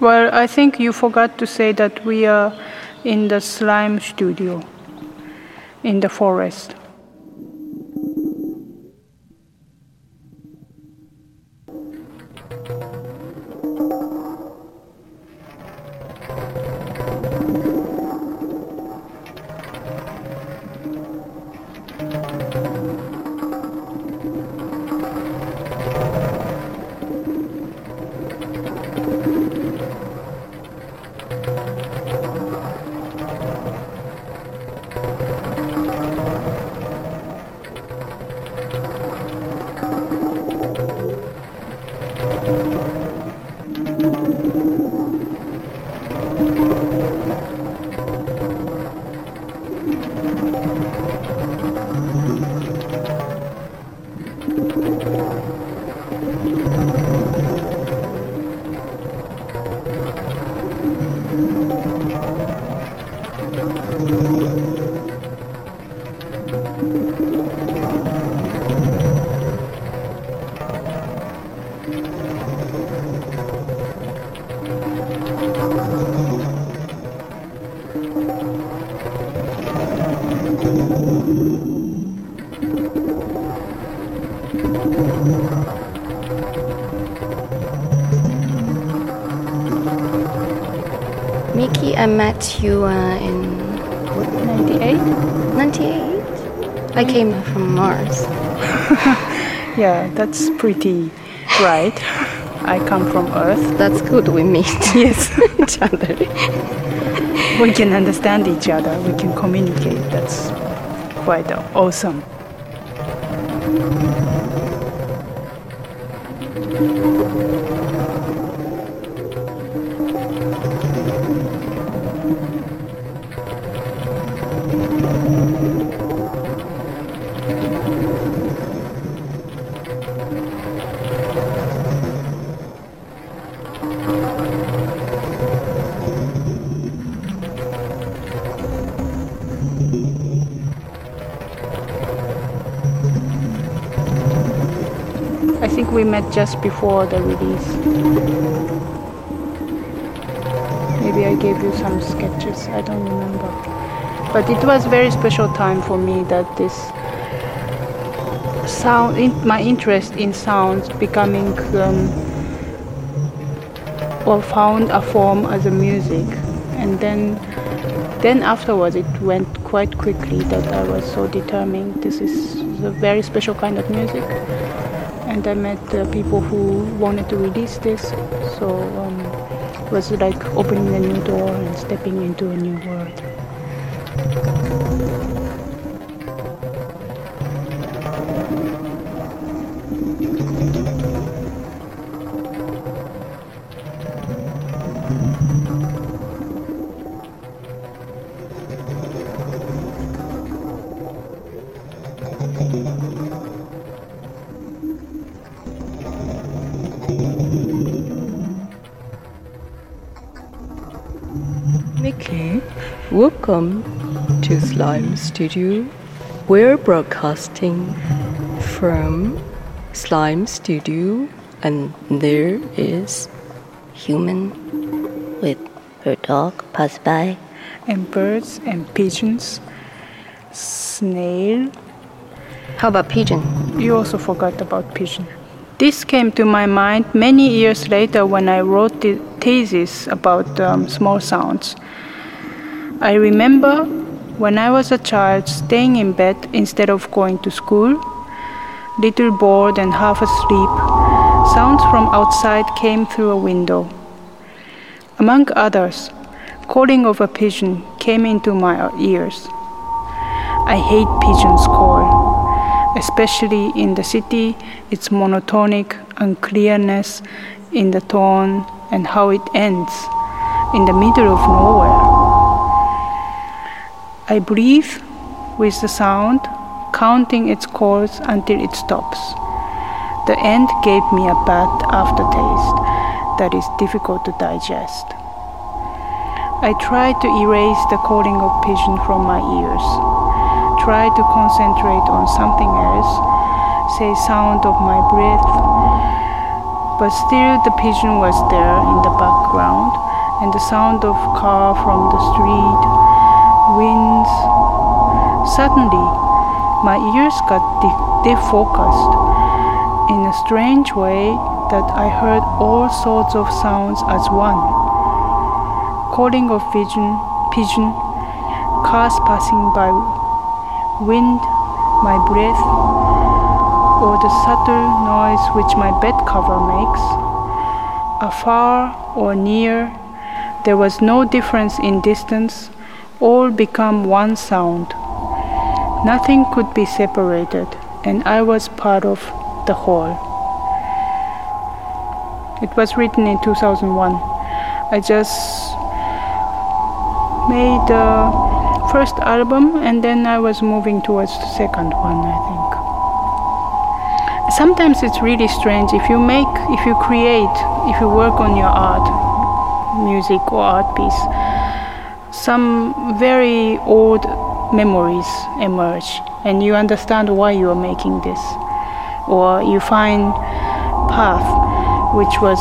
Well, I think you forgot to say that we are in the slime studio in the forest. Met you uh, in 98? 98. I came from Mars. Yeah, that's pretty right. I come from Earth. That's good. We meet Yes. each other. we can understand each other, we can communicate. That's quite awesome. Just before the release. Maybe I gave you some sketches, I don't remember. But it was a very special time for me that this sound, in, my interest in sounds becoming, um, or found a form as a music. And then, then afterwards it went quite quickly that I was so determined this is a very special kind of music and I met uh, people who wanted to release this. So um, it was like opening a new door and stepping into a new world. Welcome to Slime Studio. We're broadcasting from Slime Studio, and there is Human with her dog pass by. And birds and pigeons, snail. How about pigeon? You also forgot about pigeon. This came to my mind many years later when I wrote the thesis about um, small sounds. I remember when I was a child staying in bed instead of going to school, little bored and half asleep, sounds from outside came through a window. Among others, calling of a pigeon came into my ears. I hate pigeons' call especially in the city, its monotonic unclearness in the tone and how it ends in the middle of nowhere. I breathe with the sound, counting its calls until it stops. The end gave me a bad aftertaste that is difficult to digest. I tried to erase the calling of pigeon from my ears, Try to concentrate on something else, say sound of my breath, but still the pigeon was there in the background and the sound of car from the street, winds. Suddenly, my ears got de- defocused in a strange way that I heard all sorts of sounds as one. Calling of pigeon, pigeon, cars passing by, wind, my breath, or the subtle noise which my bed cover makes. Afar or near, there was no difference in distance, all become one sound. Nothing could be separated, and I was part of the whole. It was written in 2001. I just made the first album and then I was moving towards the second one, I think. Sometimes it's really strange if you make, if you create, if you work on your art, music or art piece, some very old memories emerge and you understand why you are making this. Or you find path which was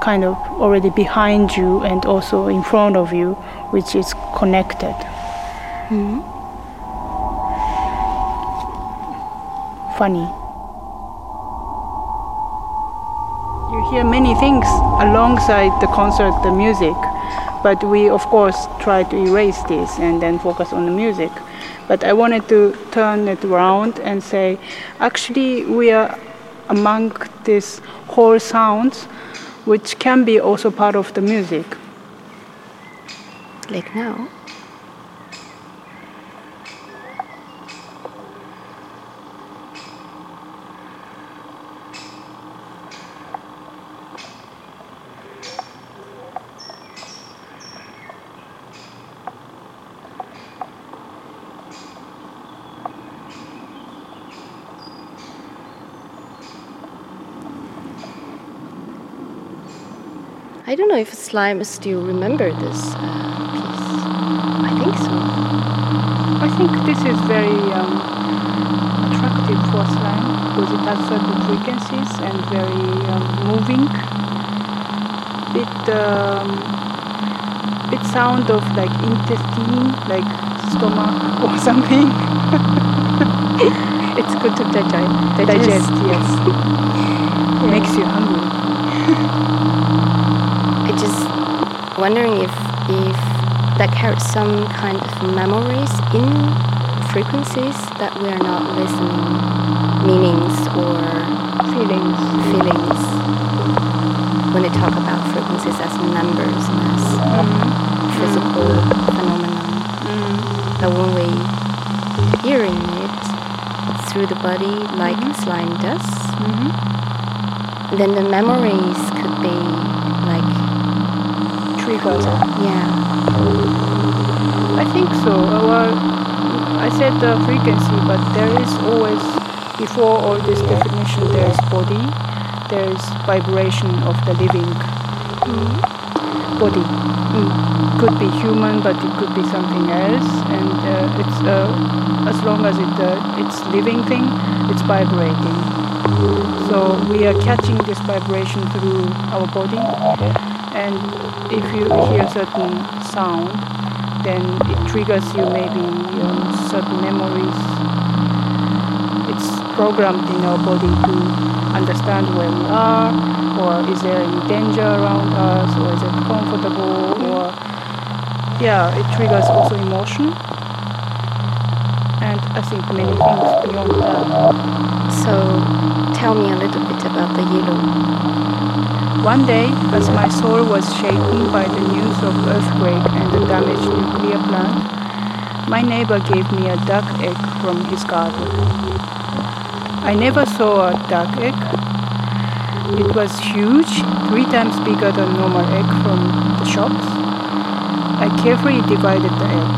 kind of already behind you and also in front of you which is connected. Mm-hmm. Funny. You hear many things alongside the concert the music but we of course try to erase this and then focus on the music but i wanted to turn it around and say actually we are among these whole sounds which can be also part of the music Like now. I don't know if Slime still remember this uh, piece. I think so. i think this is very um, attractive for slime because it has certain frequencies and very um, moving it um, it sound of like intestine like stomach or something It's good to digest. digest yes makes you hungry wondering if if that carries some kind of memories in frequencies that we are not listening, meanings or feelings. feelings. When they talk about frequencies as numbers and as mm-hmm. physical phenomenon, that mm-hmm. when we hearing it through the body like mm-hmm. slime does, then the memories could be like triggers yeah. I think so. Uh, Well, I said the frequency, but there is always, before all this definition, there is body, there is vibration of the living body. Could be human, but it could be something else, and uh, it's uh, as long as it uh, it's living thing, it's vibrating. So we are catching this vibration through our body, and if you hear certain sound, then it triggers you maybe certain memories. It's programmed in our body to understand where we are, or is there any danger around us, or is it comfortable, or yeah, it triggers also emotion. And I think many things beyond that. So tell me a little bit about the yellow. One day, as my soul was shaken by the news of earthquake and the damaged nuclear plant, my neighbor gave me a duck egg from his garden. I never saw a duck egg. It was huge, three times bigger than normal egg from the shops. I carefully divided the egg.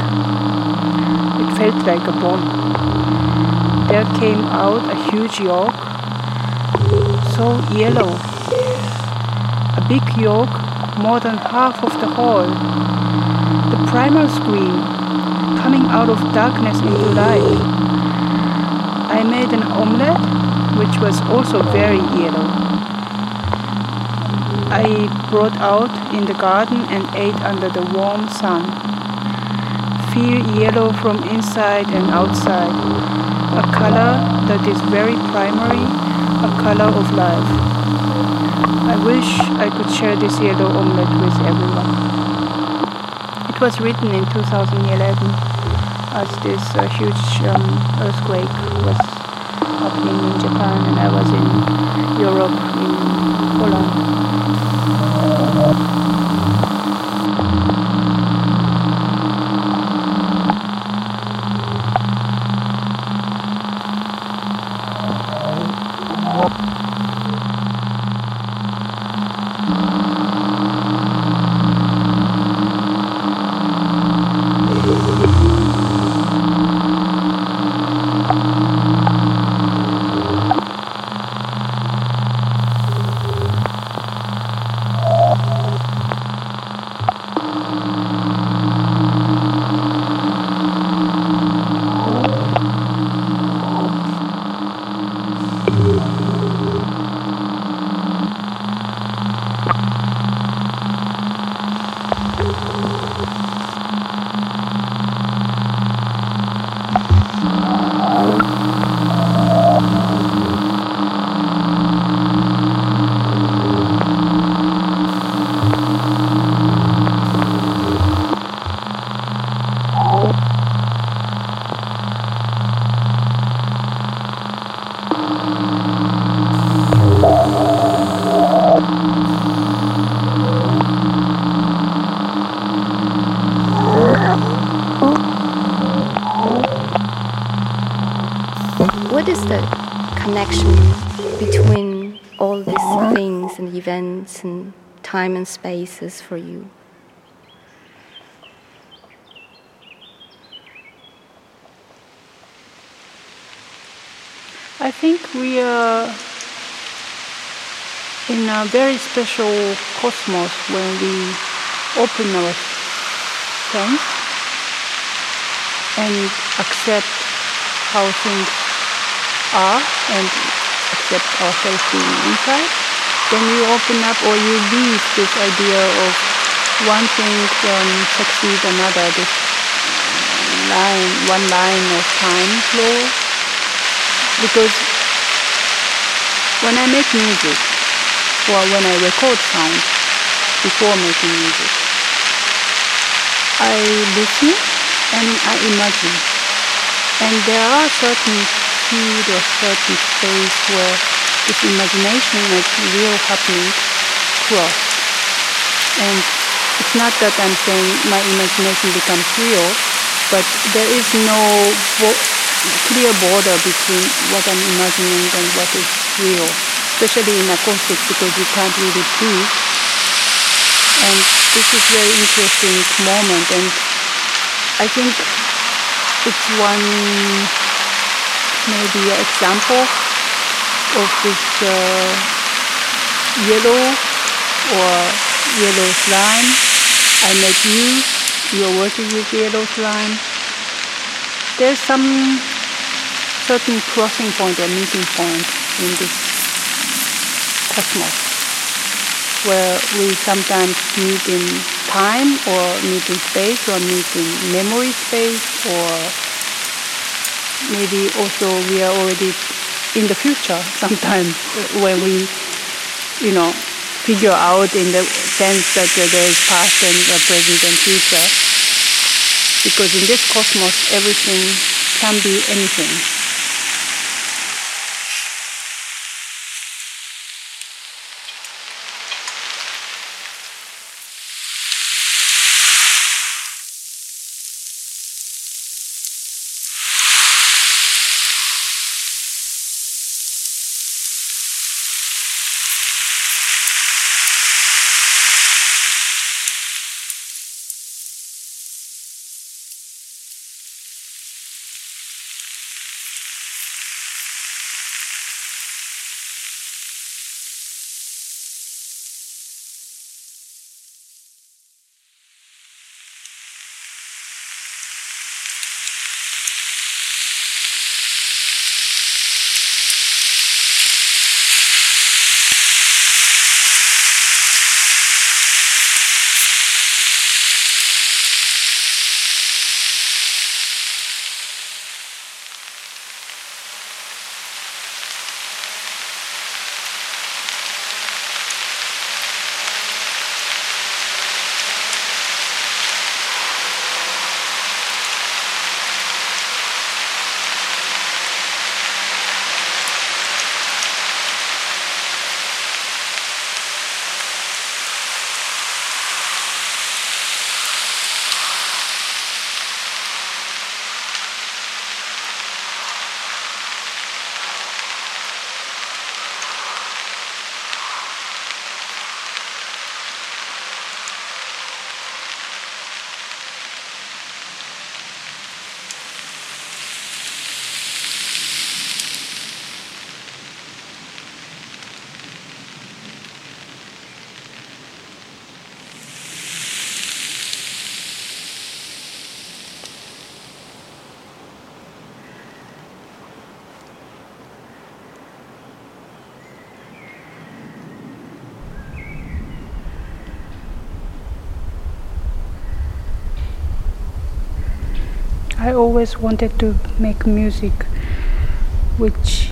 It felt like a bomb. There came out a huge yolk, so yellow big yolk, more than half of the whole. the primal scream coming out of darkness into light. I made an omelette, which was also very yellow. I brought out in the garden and ate under the warm sun. Feel yellow from inside and outside, a color that is very primary, a color of life. I wish I could share this yellow omelette with everyone. It was written in 2011 as this uh, huge um, earthquake was happening in Japan and I was in Europe, in Poland. Time and spaces for you? I think we are in a very special cosmos when we open our sense and accept how things are and accept ourselves being inside. Then you open up or you leave this idea of one thing um, succeed another, this line, one line of time flow because when I make music or when I record sound before making music, I listen and I imagine. And there are certain speed or certain space where this imagination makes real happening cross. And it's not that I'm saying my imagination becomes real, but there is no clear border between what I'm imagining and what is real, especially in acoustics because you can't really prove. And this is very interesting moment, and I think it's one maybe example of this uh, yellow or yellow slime. I met you, you're working with yellow slime there's some certain crossing point or meeting point in this cosmos where we sometimes meet in time or meet in space or meet in memory space or maybe also we are already in the future sometimes uh, when we you know figure out in the sense that there is past and present and future because in this cosmos everything can be anything. I always wanted to make music which,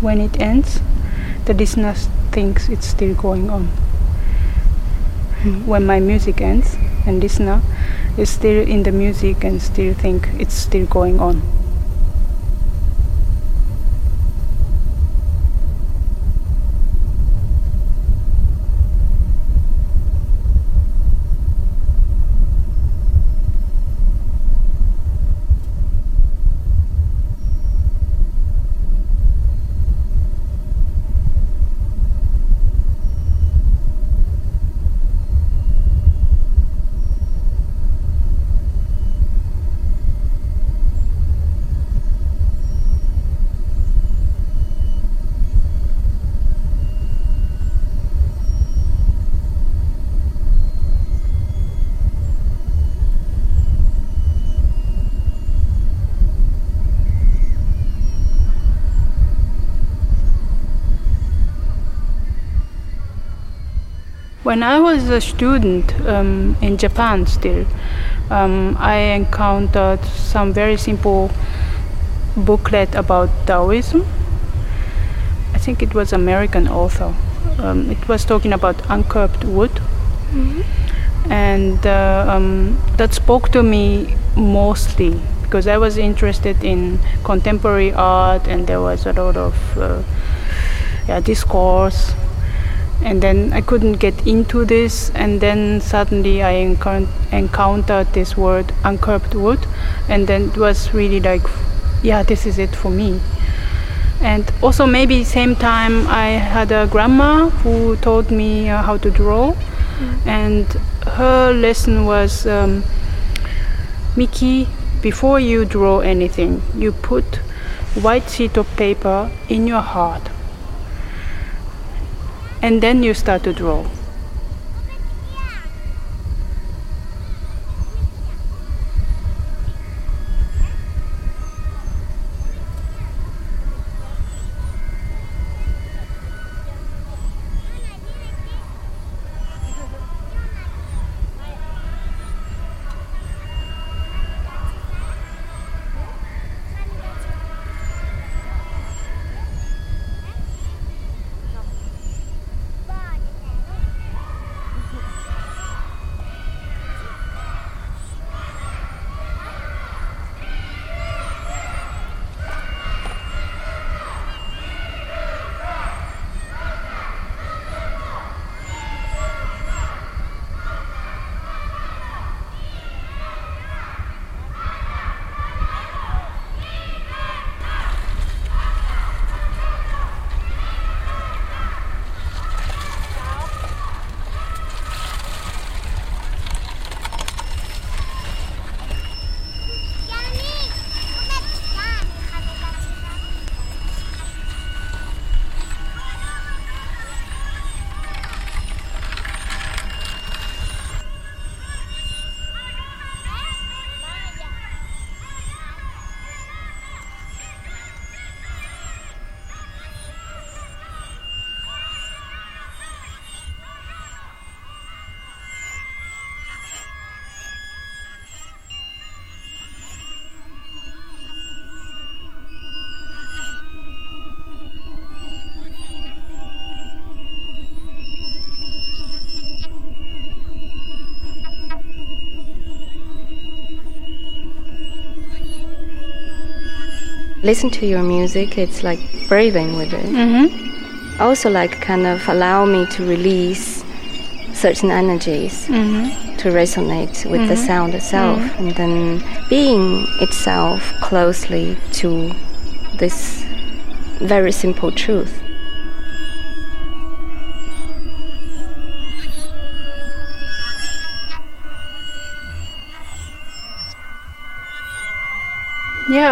when it ends, the listener thinks it's still going on. When my music ends, and listener is still in the music and still think it's still going on. When I was a student um, in Japan, still, um, I encountered some very simple booklet about Taoism. I think it was American author. Um, it was talking about uncarved wood, mm-hmm. and uh, um, that spoke to me mostly because I was interested in contemporary art, and there was a lot of uh, yeah, discourse and then I couldn't get into this. And then suddenly I encount- encountered this word uncarved wood. And then it was really like yeah this is it for me. And also maybe same time I had a grandma who taught me uh, how to draw. Mm. and her lesson was um, Miki before you draw anything you put white sheet of paper in your heart and then you start to draw. Listen to your music, it's like breathing with it. Mm-hmm. Also, like kind of allow me to release certain energies mm-hmm. to resonate with mm-hmm. the sound itself, mm-hmm. and then being itself closely to this very simple truth.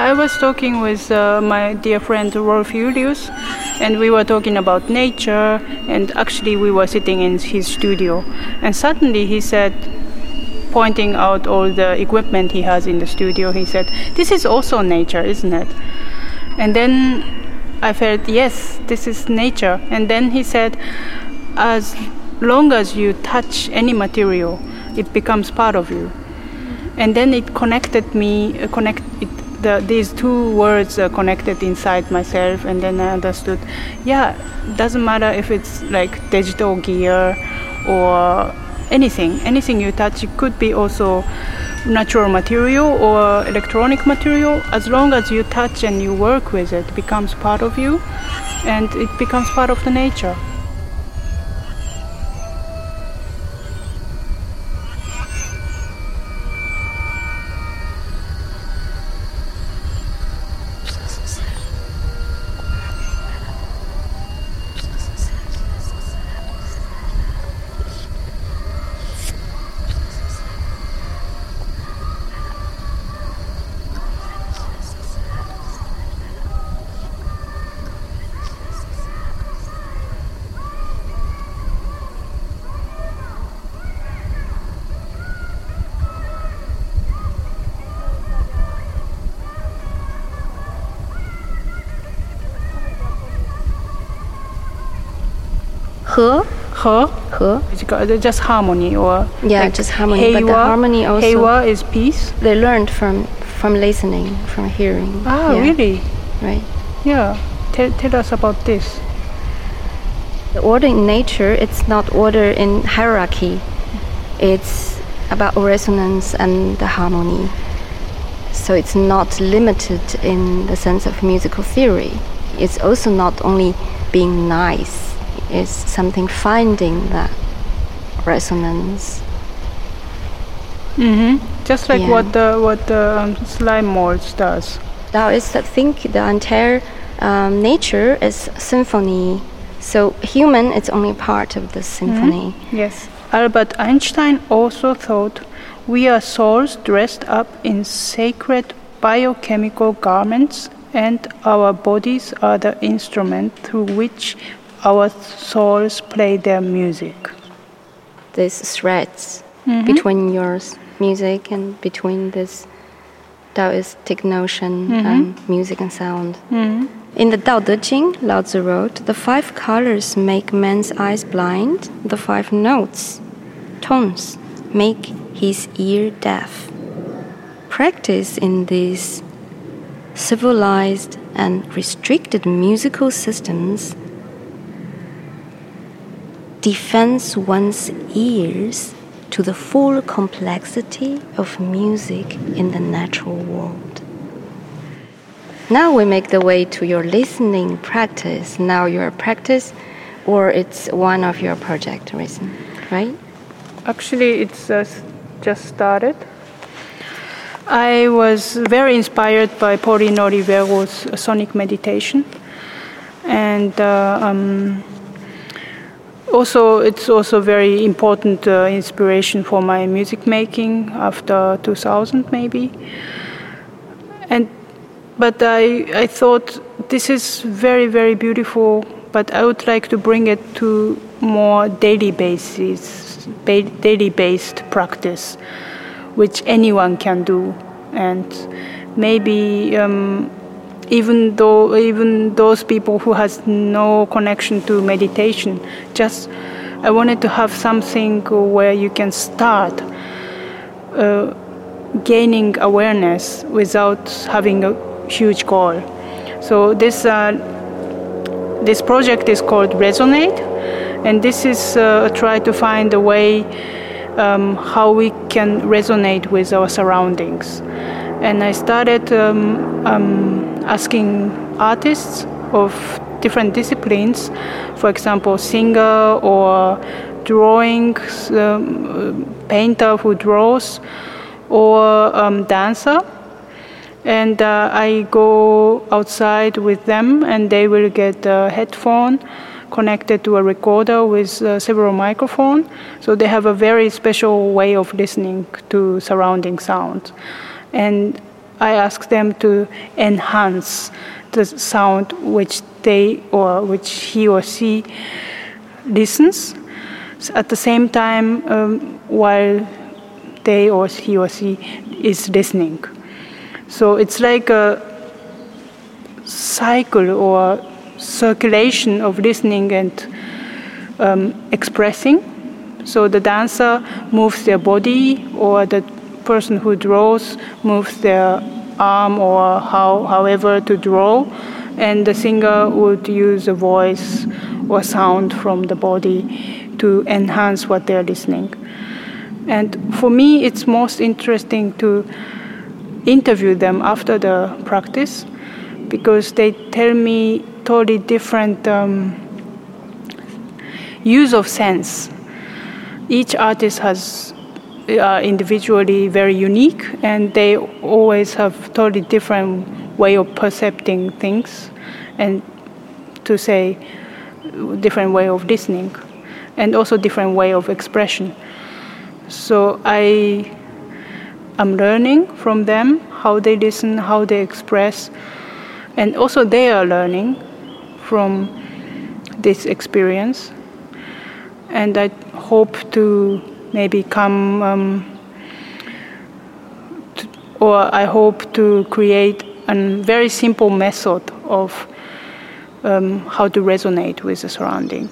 I was talking with uh, my dear friend Rolf Julius, and we were talking about nature, and actually we were sitting in his studio, and suddenly he said, pointing out all the equipment he has in the studio, he said, "This is also nature, isn't it?" And then I felt, yes, this is nature. And then he said, as long as you touch any material, it becomes part of you. and then it connected me, uh, connect it, the, these two words uh, connected inside myself, and then I understood, yeah, doesn't matter if it's like digital gear or anything, anything you touch. It could be also natural material or electronic material. As long as you touch and you work with it, it becomes part of you, and it becomes part of the nature. He, He, he. it's just harmony or Yeah, like just harmony, but the harmony also- heiwa is peace. They learned from from listening, from hearing. Ah, Yeah, really? Right. Yeah. Tell, tell us about this. The order in nature, it's not order in hierarchy. It's about resonance and the harmony. So it's not limited in the sense of musical theory. It's also not only being nice. It's something finding that resonance. Mm-hmm. Just like Yeah. what the what the um, slime molds does. now Taoists think the entire um, nature is symphony. So human, it's only part of the symphony. Yes. Albert Einstein also thought we are souls dressed up in sacred biochemical garments, and our bodies are the instrument through which our souls play their music. these threads mm-hmm. between your music and between this Taoistic notion and mm-hmm. music and sound. Mm-hmm. In the Tao Te Ching, Lao Tzu wrote, The five colors make man's eyes blind, the five notes, tones, make his ear deaf. Practice in these civilized and restricted musical systems defends one's ears to the full complexity of music in the natural world. Now we make the way to your listening practice. Now your practice, or it's one of your project reason, right? Actually, it's uh, just started. I was very inspired by Pauline Oliveros' sonic meditation, and uh, um, also it's also very important uh, inspiration for my music making after 2000 maybe. And but I I thought this is very very beautiful, but I would like to bring it to more daily basis, ba- daily based practice, which anyone can do, and maybe. Um, even though even those people who has no connection to meditation just i wanted to have something where you can start uh, gaining awareness without having a huge goal. So this uh, this project is called resonate and this is uh, try to find a way um, how we can resonate with our surroundings. And I started um, um, asking artists of different disciplines, for example, singer or drawing, um, painter who draws, or um, dancer. And uh, I go outside with them, and they will get a headphone connected to a recorder with uh, several microphones. So they have a very special way of listening to surrounding sounds and I ask them to enhance the sound which they or which he or she listens at the same time um, while they or he or she is listening. So it's like a cycle or circulation of listening and um, expressing. So the dancer moves their body, or the person who draws moves their arm or how, however to draw, and the singer would use a voice or sound from the body to enhance what they're listening. And for me, it's most interesting to interview them after the practice because they tell me totally different um, use of sense. Each artist has uh, individually very unique, and they always have totally different way of perceiving things, and to say different way of listening, and also different way of expression. So I am learning from them how they listen, how they express, and also they are learning from this experience. And I hope to maybe come, um, to, or I hope to create a very simple method of um, how to resonate with the surrounding.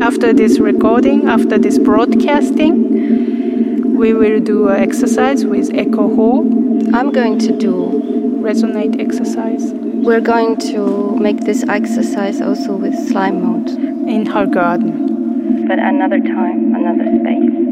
After this recording, after this broadcasting, we will do an exercise with Echo Hall. I'm going to do resonate exercise. We're going to make this exercise also with slime mold. In her garden. But another time, another space.